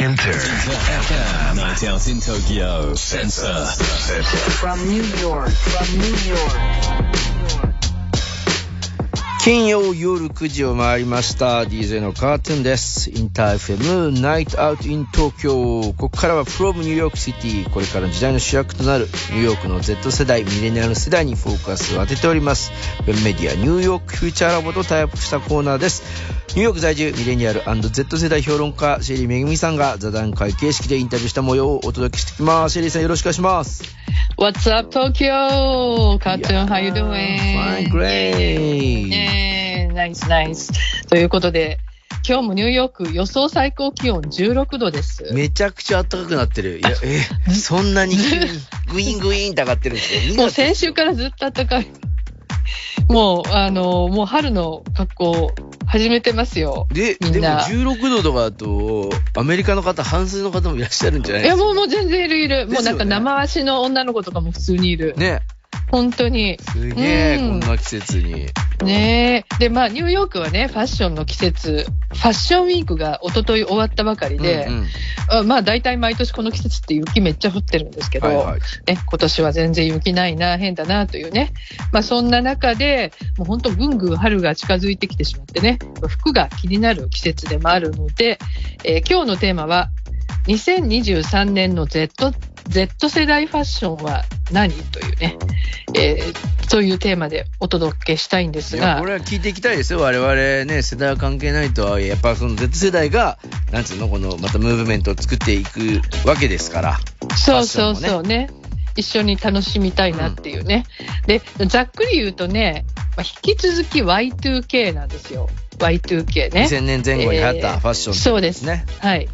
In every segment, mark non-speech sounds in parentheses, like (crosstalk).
Enter. FM. Night out in Tokyo. Sensor. From New York, from New York. 金曜夜9時を回りました。DJ のカートゥーンです。インター FM Night Out in Tokyo ここからは From New York City これからの時代の主役となるニューヨークの Z 世代ミレニアル世代にフォーカスを当てております。ウェブメディアニューヨークフューチャーラボとタイアップしたコーナーです。ニューヨーク在住ミレニアル &Z 世代評論家シェリーめぐみさんが座談会形式でインタビューした模様をお届けしてきますシェリーさんよろしくお願いします。What's up, Tokyo? Cartoon, how you doing? Fine, great. ねえ、ナイスナイス。ということで、今日もニューヨーク予想最高気温16度です。めちゃくちゃ暖かくなってる。いや、え、そんなにグイーングイーンって上がってるんです (laughs) よ。もう先週からずっと暖かい。もう、あの、もう春の格好始めてますよ。で、でもみんな16度とかだと、アメリカの方、半数の方もいらっしゃるんじゃないいや、ですか？もう、もう全然いるいる。もうなんか生足の女の子とかも普通にいる。ね、本当に。すげえ、うんこんな季節に。ねえ。で、まあ、ニューヨークはね、ファッションの季節、ファッションウィークが一昨日終わったばかりで、うんうんあまあ、大体毎年この季節って雪めっちゃ降ってるんですけど、はいはいね、今年は全然雪ないな、変だなというね。まあ、そんな中で、もう本当ぐんぐん春が近づいてきてしまってね、服が気になる季節でもあるので、えー今日のテーマは、2023年の Z, Z 世代ファッションは何？というね、えーそういうテーマでお届けしたいんですがこ、れは聞いていきたいですよ。我々ね、世代は関係ないとはいえ、やっぱその Z 世代が、なんつうの、この、またムーブメントを作っていくわけですから。そうそうそうね。一緒に楽しみたいなっていうね。で、ざっくり言うとね、まあ、引き続き Y2K なんですよ。Y2K ね。2000年前後に流行っえーたファッション、そうですね。はい。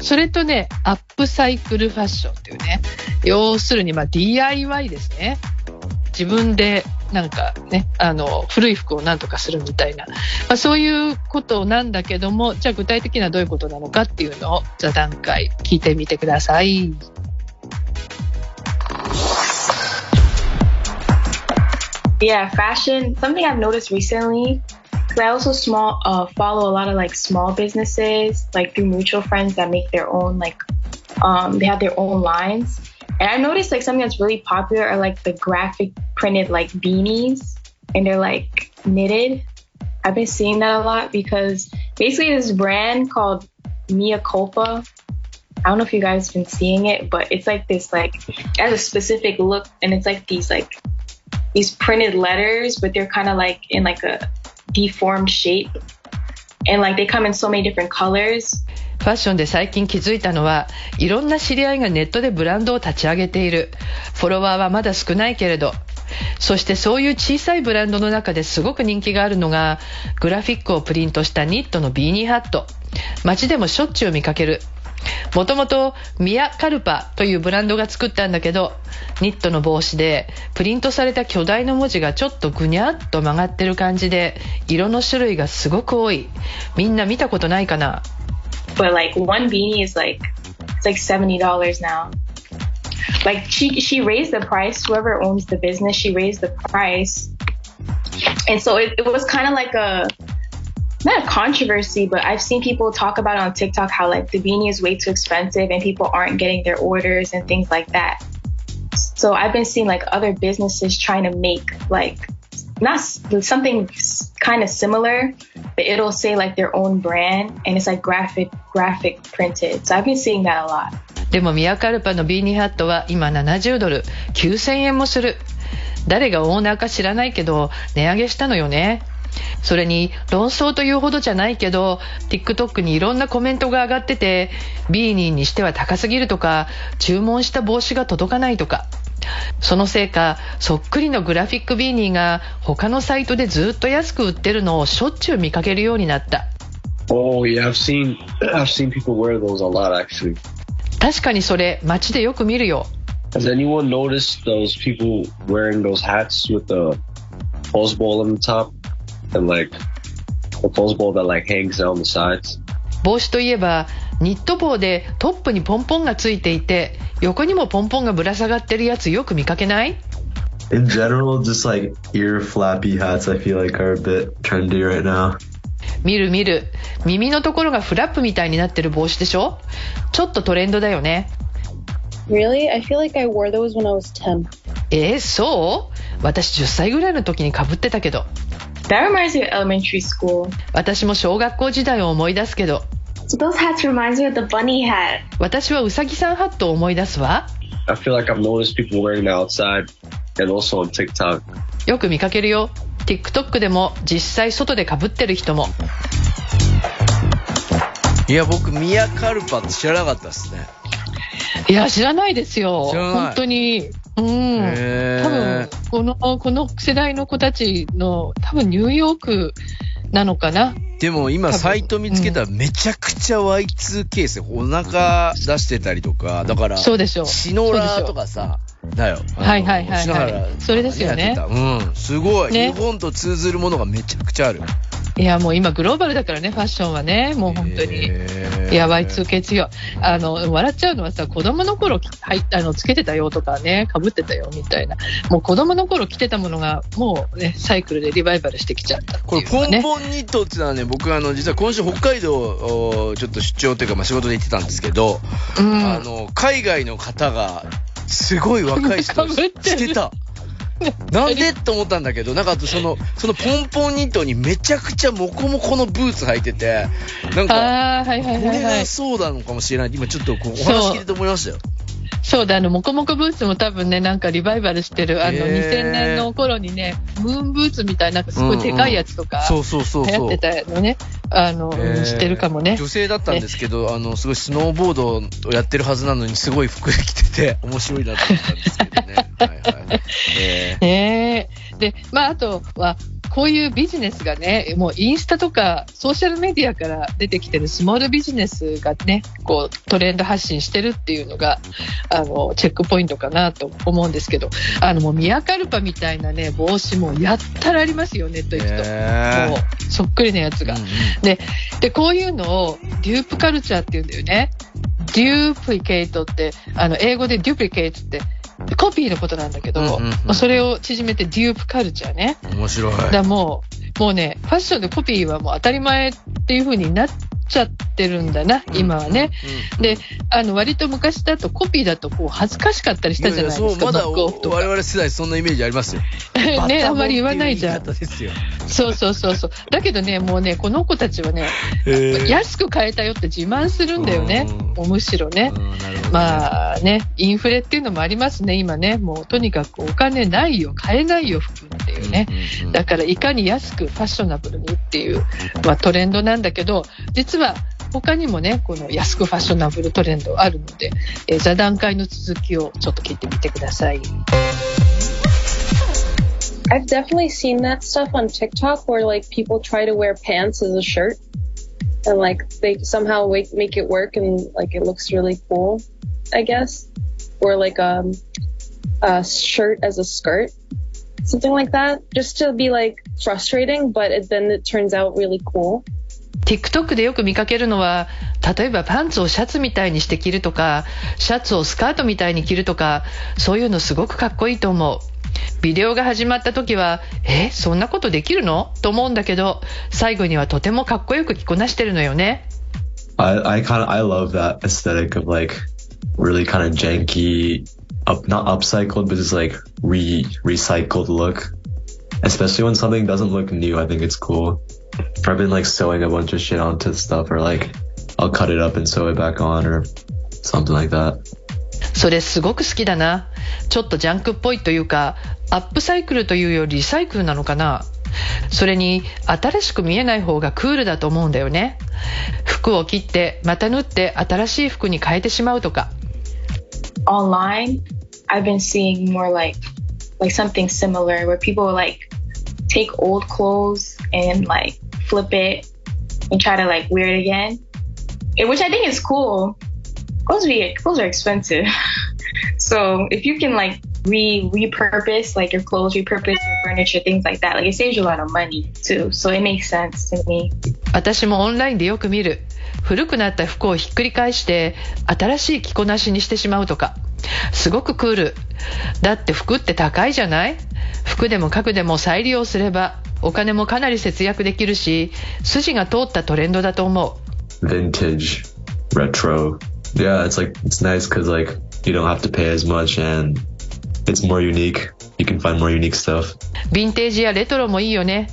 それとね、アップサイクルファッションっていうね。要するに、まあ、DIY ですね。自分で、なんかね、あの、古い服をなんとかするみたいな。まあ、そういうことなんだけども、じゃあ具体的にはどういうことなのかっていうのを座談会聞いてみてください。Yeah, fashion. Something I've noticed recently. Cause I also small uh, follow a lot of like small businesses, like through mutual friends that make their own like, um, they have their own lines. And I noticed like something that's really popular are like the graphic printed like beanies, and they're like knitted. I've been seeing that a lot because basically this brand called Mia Culpa. I don't know if you guys have been seeing it, but it's like this like it has a specific look, and it's like these like these printed letters, but they're kind of like in like a deformed shape. And like they come in so many different colors. ファッションで最近気づいたのは、いろんな知り合いがネットでブランドを立ち上げている。フォロワーはまだ少ないけれど。そしてそういう小さいブランドの中ですごく人気があるのが、グラフィックをプリントしたニットのビーニーハット。街でもしょっちゅう見かける。もともとミアカルパというブランドが作ったんだけど、ニットの帽子でプリントされた巨大な文字がちょっとぐにゃっと曲がってる感じで、色の種類がすごく多い。みんな見たことないかな But like one beanie is like it's like seventy dollars now. Like she she raised the price. Whoever owns the business, she raised the price, and so it, it was kind of like a not a controversy, but I've seen people talk about it on TikTok how like the beanie is way too expensive and people aren't getting their orders and things like that. So I've been seeing like other businesses trying to make like not s- something kind of similar, but it'll say like their own brand and it's like graphic graphic printed. So I've been seeing that a lot. でもミアカルパのビーニーハットは今70ドル、9000円もする。誰がオーナーか知らないけど、値上げしたのよね。 それに論争というほどじゃないけど TikTok にいろんなコメントが上がっててビーニーにしては高すぎるとか注文した帽子が届かないとか。そのせいかそっくりのグラフィックビーニーが他のサイトでずっと安く売ってるのをしょっちゅう見かけるようになった。Oh yeah, I've seen I've seen people wear those a lot actually. 確かにそれ街でよく見るよ。Has anyone noticed those people wearing those hats with the pulse bowl on the top? And like the pulse bowl that like hangs down the sides? 帽子といえばニット帽でトップにポンポンがついていて横にもポンポンがぶら下がってるやつよく見かけない In general, just like ear flappy hats, I feel like are a bit trendy right now. 見る見る。耳のところがフラップみたいになってる帽子でしょちょっとトレンドだよね。Really? I feel like I wore those when I was 10. えー、そう私10歳ぐらいの時に被ってたけど。That reminds me of elementary school. 私も小学校時代を思い出すけど。So those hats reminds me of the bunny hat. 私はうさぎさんハットを思い出すわ。I feel like I've noticed people wearing that outside and also on TikTok. よく見かけるよ。TikTok でも実際外で被ってる人も。いや、僕、ミヤカルパって知らなかったですね。いや、知らないですよ。本当に。うん。多分、この、この世代の子たちの、多分ニューヨークなのかな？でも今サイト見つけたらめちゃくちゃ Y2K ですよ。お腹出してたりとか、だから、そうでしょう。シノラーとかさ、だよ。はいはいはいはいそれですよねうん。すごい、ね日本と通ずるものがめちゃくちゃある。いや、もう今グローバルだからね、ファッションはね。もう本当に。へーいや、Y2K 強い。あの、笑っちゃうのはさ、子供の頃、はい、あの、つけてたよとかね、被ってたよみたいな。もう子供の頃着てたものが、もうね、サイクルでリバイバルしてきちゃったってこれ、ポン。ポンニットっていうのはね、僕あの、実は今週北海道、おちょっと出張というか、まあ、仕事で行ってたんですけど、うんあの、海外の方が、すごい若い人してた。(laughs) なんでと思ったんだけど、なんかあとその、そのポンポンニットにめちゃくちゃモコモコのブーツ履いてて、なんか、これが。そうなのかもしれない。今ちょっとこうお話聞いてて思いましたよ。そうだ、あの、モコモコブーツも多分ね、なんかリバイバルしてる、あの、へー2000年の頃にね、ムーンブーツみたいな、すごいでかいやつとか、そうそうそう。流行ってたのね、あの、えー知ってるかもね。女性だったんですけど、あの、すごいスノーボードをやってるはずなのに、すごい服着てて、面白いなと思ったんですけどね。はいはい。えねえ。で、まあ、あとは、こういうビジネスがね、もうインスタとかソーシャルメディアから出てきてるスモールビジネスがね、こうトレンド発信してるっていうのが、あの、チェックポイントかなと思うんですけど、あの、もうミヤカルパみたいなね、帽子もやったらありますよ、ネット行くと。へーもう、そっくりなやつが。うんうんで、で、こういうのをデュープカルチャーって言うんだよね。デュープリケートって、あの、英語でデュプリケートって、コピーのことなんだけど、うんうんうんまあそれを縮めてデュープカルチャーね。面白い。だもう、もうね、ファッションでコピーはもう当たり前っていう風になっちゃってるんだな、今はね。うん。で、あの、割と昔だとコピーだとこう恥ずかしかったりしたじゃないですか、まだ我々世代そんなイメージありますよ。ね、あんまり言わないじゃん。そうそうそうそう。だけどね、もうね、この子たちはね、安く買えたよって自慢するんだよね。うんもうむしろね。まあね、インフレっていうのもありますね、今ね。もうとにかくお金ないよ、買えないよ、服っていうね。だからいかに安くファッショナブルにっていう、まあ、トレンドなんだけど、実は他にもね、この安くファッショナブルトレンドあるので、えー座談会の続きをちょっと聞いてみてください。I've definitely seen that stuff on TikTok where like people try to wear pants as a shirt and like they somehow make, make it work and like it looks really cool, I guess. Or like um, a shirt as a skirt, something like that, just to be like frustrating, but it, then it turns out really cool. TikTok でよく見かけるのは、例えばパンツをシャツみたいにして着るとか、シャツをスカートみたいに着るとか、そういうのすごくかっこいいと思う。ビデオが始まった時は、え、そんなことできるのと思うんだけど、最後にはとてもかっこよく着こなしてるのよね。I, I kind of I love that aesthetic of like really kind of janky, up not upcycled, but just like re recycled look. Especially when something doesn't look new, I think it's cool. I've been like sewing a bunch of shit onto stuff, or like I'll cut it up and sew it back on, or something like that. それすごく好きだな。ちょっとジャンクっぽいというか、アップサイクルというよりリサイクルなのかな。それに、新しく見えない方がクールだと思うんだよね。服を切って、また縫って新しい服に変えてしまうとか。online, I've been seeing more like like something similar where people will, like take old clothes and like flip it and try to like wear it again, and which I think is cool. Clothes be clothes are expensive, (laughs) so if you can like re repurpose like your clothes, repurpose your furniture, things like that, like it saves you a lot of money too. So it makes sense to me. 私もオンラインでよく見る。古くなった服をひっくり返して、新しい着こなしにしてしまうとか。 すごくクール。だって服って高いじゃない服でも家具でも再利用すればお金もかなり節約できるし筋が通ったトレンドだと思う vintage, retro. Yeah, it's like it's nice because like you don't have to pay as much and it's more unique. You can find more unique stuff. ヴィンテージやレトロもいいよね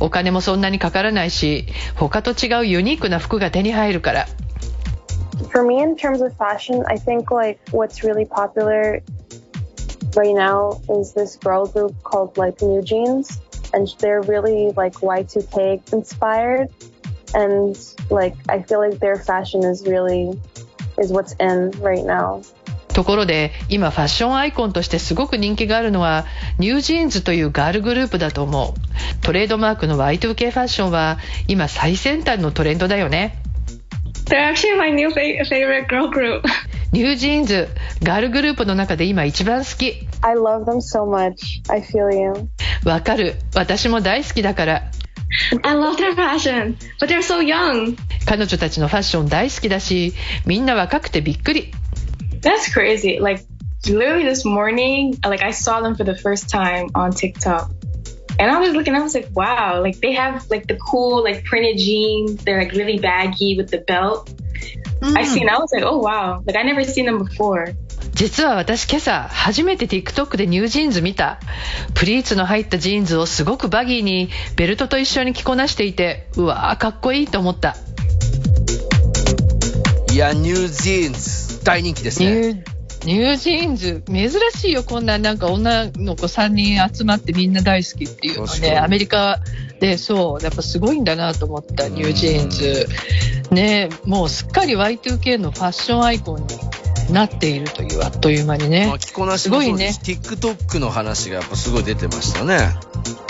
お金もそんなにかからないし他と違うユニークな服が手に入るから For me, in terms of fashion, I think like what's really popular right now is this girl group called like New Jeans, and they're really like Y2K inspired, and like I feel like their fashion is really is what's in right now. ところで今ファッションアイコンとしてすごく人気があるのは NewJeans というガールグループだと思うトレードマークの Y2K ファッションは今最先端のトレンドだよね They're actually my new fa- favorite girl group. (laughs) ニュージーンズガールグループの中で今一番好き I love them so much. I feel you. わかる私も大好きだから I love their fashion, but they're so young. 彼女たちのファッション大好きだしみんな若くてびっくり That's crazy. Like literally this morning, like I saw them for the first time on TikTok. And I was looking, I was like, wow, like they have like the cool, like printed jeans. They're like really baggy with the belt. I seen, I was like, oh wow, like I never seen them before. 実は私今朝初めて TikTok でニュージーンズ見たプリーツの入ったジーンズをすごくバギーにベルトと一緒に着こなしていてうわーかっこいいと思ったいや、ニュージーンズ、大人気ですね。 New NewJeans 珍しいよ。こんななんか女の子3人集まってみんな大好きっていうのねアメリカでそうやっぱすごいんだなと思った NewJeans。ねもうすっかり Y2K のファッションアイコンになっているというあっという間にね。まあ、着こなしもそうです。TikTok の話がやっぱすごい出てましたね。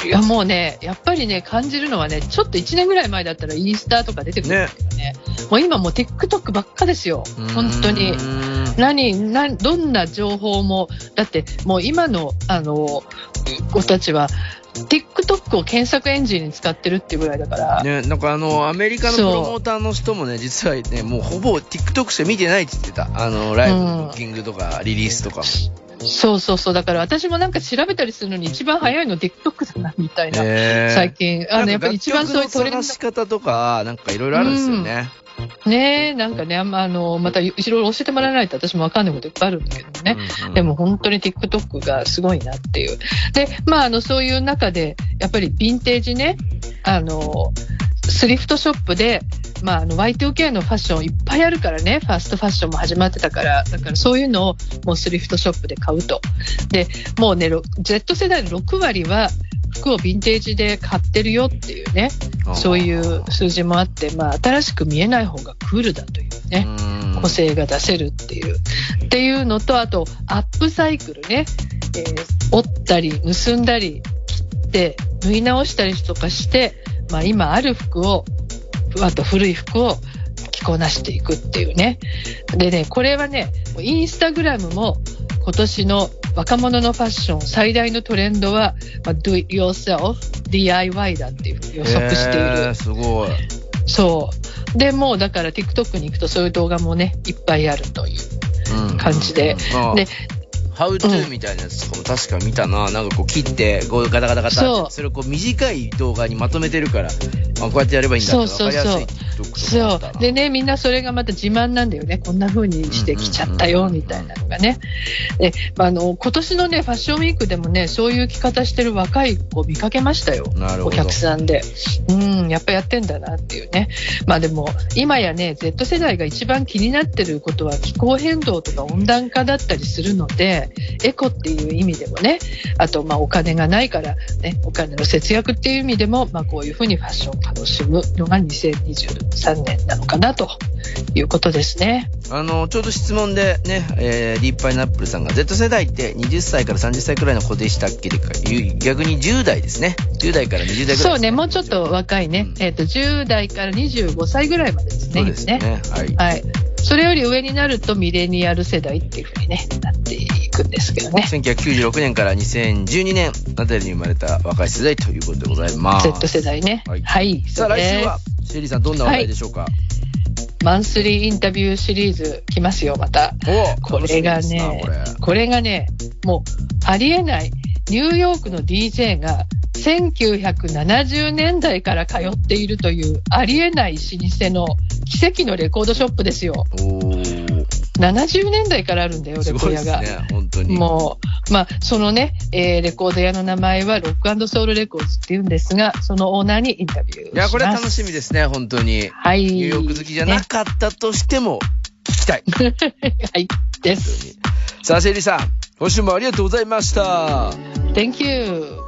いやもうねやっぱりね感じるのはねちょっと1年ぐらい前だったらインスタとか出てくるんだけどね。もう今もう TikTok ばっかですよ。本当に。何何どんな情報も。だってもう今のあの子たちは TikTok を検索エンジンに使ってるっていうぐらいだから、ね、なんかあの、アメリカのプロモーターの人もね、実はね、もうほぼ TikTok しか見てないって言ってた。あの、ライブのブッキングとか、リリースとかも。そうそうそう。だから私もなんか調べたりするのに一番早いの TikTok だなみたいな、へー最近。あのやっぱり一番そういうトレンド。方とか、なんかいろいろあるんですよね。ねえなんかねあんまあのまたいろいろ教えてもらわないと私もわかんないこといっぱいあるんだけどね、うんうんでも本当に TikTok がすごいなっていう。で、まあ、あの、そういう中で、やっぱりヴィンテージね、あの、スリフトショップで、まあ、あの、Y2K のファッションいっぱいあるからね、ファーストファッションも始まってたから、だからそういうのをもうスリフトショップで買うと。で、もうね、ろ Z 世代の6割は服をヴィンテージで買ってるよっていうね、そういう数字もあって、まあ、新しく見えない方がクールだというね。うん個性が出せるっていう。っていうのと、あと、アップサイクルね。えー折ったり、結んだり、切って、縫い直したりとかして、まあ今ある服を、あと古い服を着こなしていくっていうね。でね、これはね、インスタグラムも今年の若者のファッション最大のトレンドは、まあ、do it yourself, DIY だっていうふうに予測している。へーすごい。そう。で、もうだから TikTok に行くとそういう動画もね、いっぱいあるといううん感じで。あで、How to みたいなやつとかも確か見たな。なんかこう切って、こうガタガタガタそうって、それをこう短い動画にまとめてるから、あこうやってやればいいんだって分かりやすいそったな。う。でね、みんなそれがまた自慢なんだよね。こんな風にしてきちゃったよ、みたいなのがね。で、あの、今年のね、ファッションウィークでもね、そういう着方してる若い子見かけましたよ。なるほどお客さんで。うん、やっぱやってんだなっていうね。まあでも、今やね、Z 世代が一番気になってることは気候変動とか温暖化だったりするので、エコっていう意味でもね、あと、まあお金がないから、ね、お金の節約っていう意味でも、まあこういうふうにファッションを楽しむのが2023年なのかなということですね。あの、ちょうど質問でね、えー、ディープパイナップルさんが Z 世代って20歳から30歳くらいの子でしたっけ逆に10代ですね。10代から20代くらいです、そうね、もうちょっと若いね、うんえっ、と、10代から25歳ぐらいまでですね、そうですね。今はい。はい。それより上になるとミレニアル世代っていうふうに、ね、なっていくんですけどね。1996年から2012年あたりに生まれた若い世代ということでございます。Z 世代ね。はいはい。さあ来週は、シェリーさんどんな話題でしょうか、マンスリーインタビューシリーズ来ますよ、また。おこれがねなこれ、これがね、もうありえない。ニューヨークの DJ が1970年代から通っているというありえない老舗の奇跡のレコードショップですよ。おー。70年代からあるんだよ、レすコード屋が。ごいですね、本当に。もう、まあ、そのね、えーレコード屋の名前はロックソウルレコーズって言うんですが、そのオーナーにインタビューします。いや、これは楽しみですね、本当に。はい。ニューヨーク好きじゃなかったとしても、聞きたい。(laughs) はい。です。さあ、セイリさん、今週もありがとうございました。Thank you.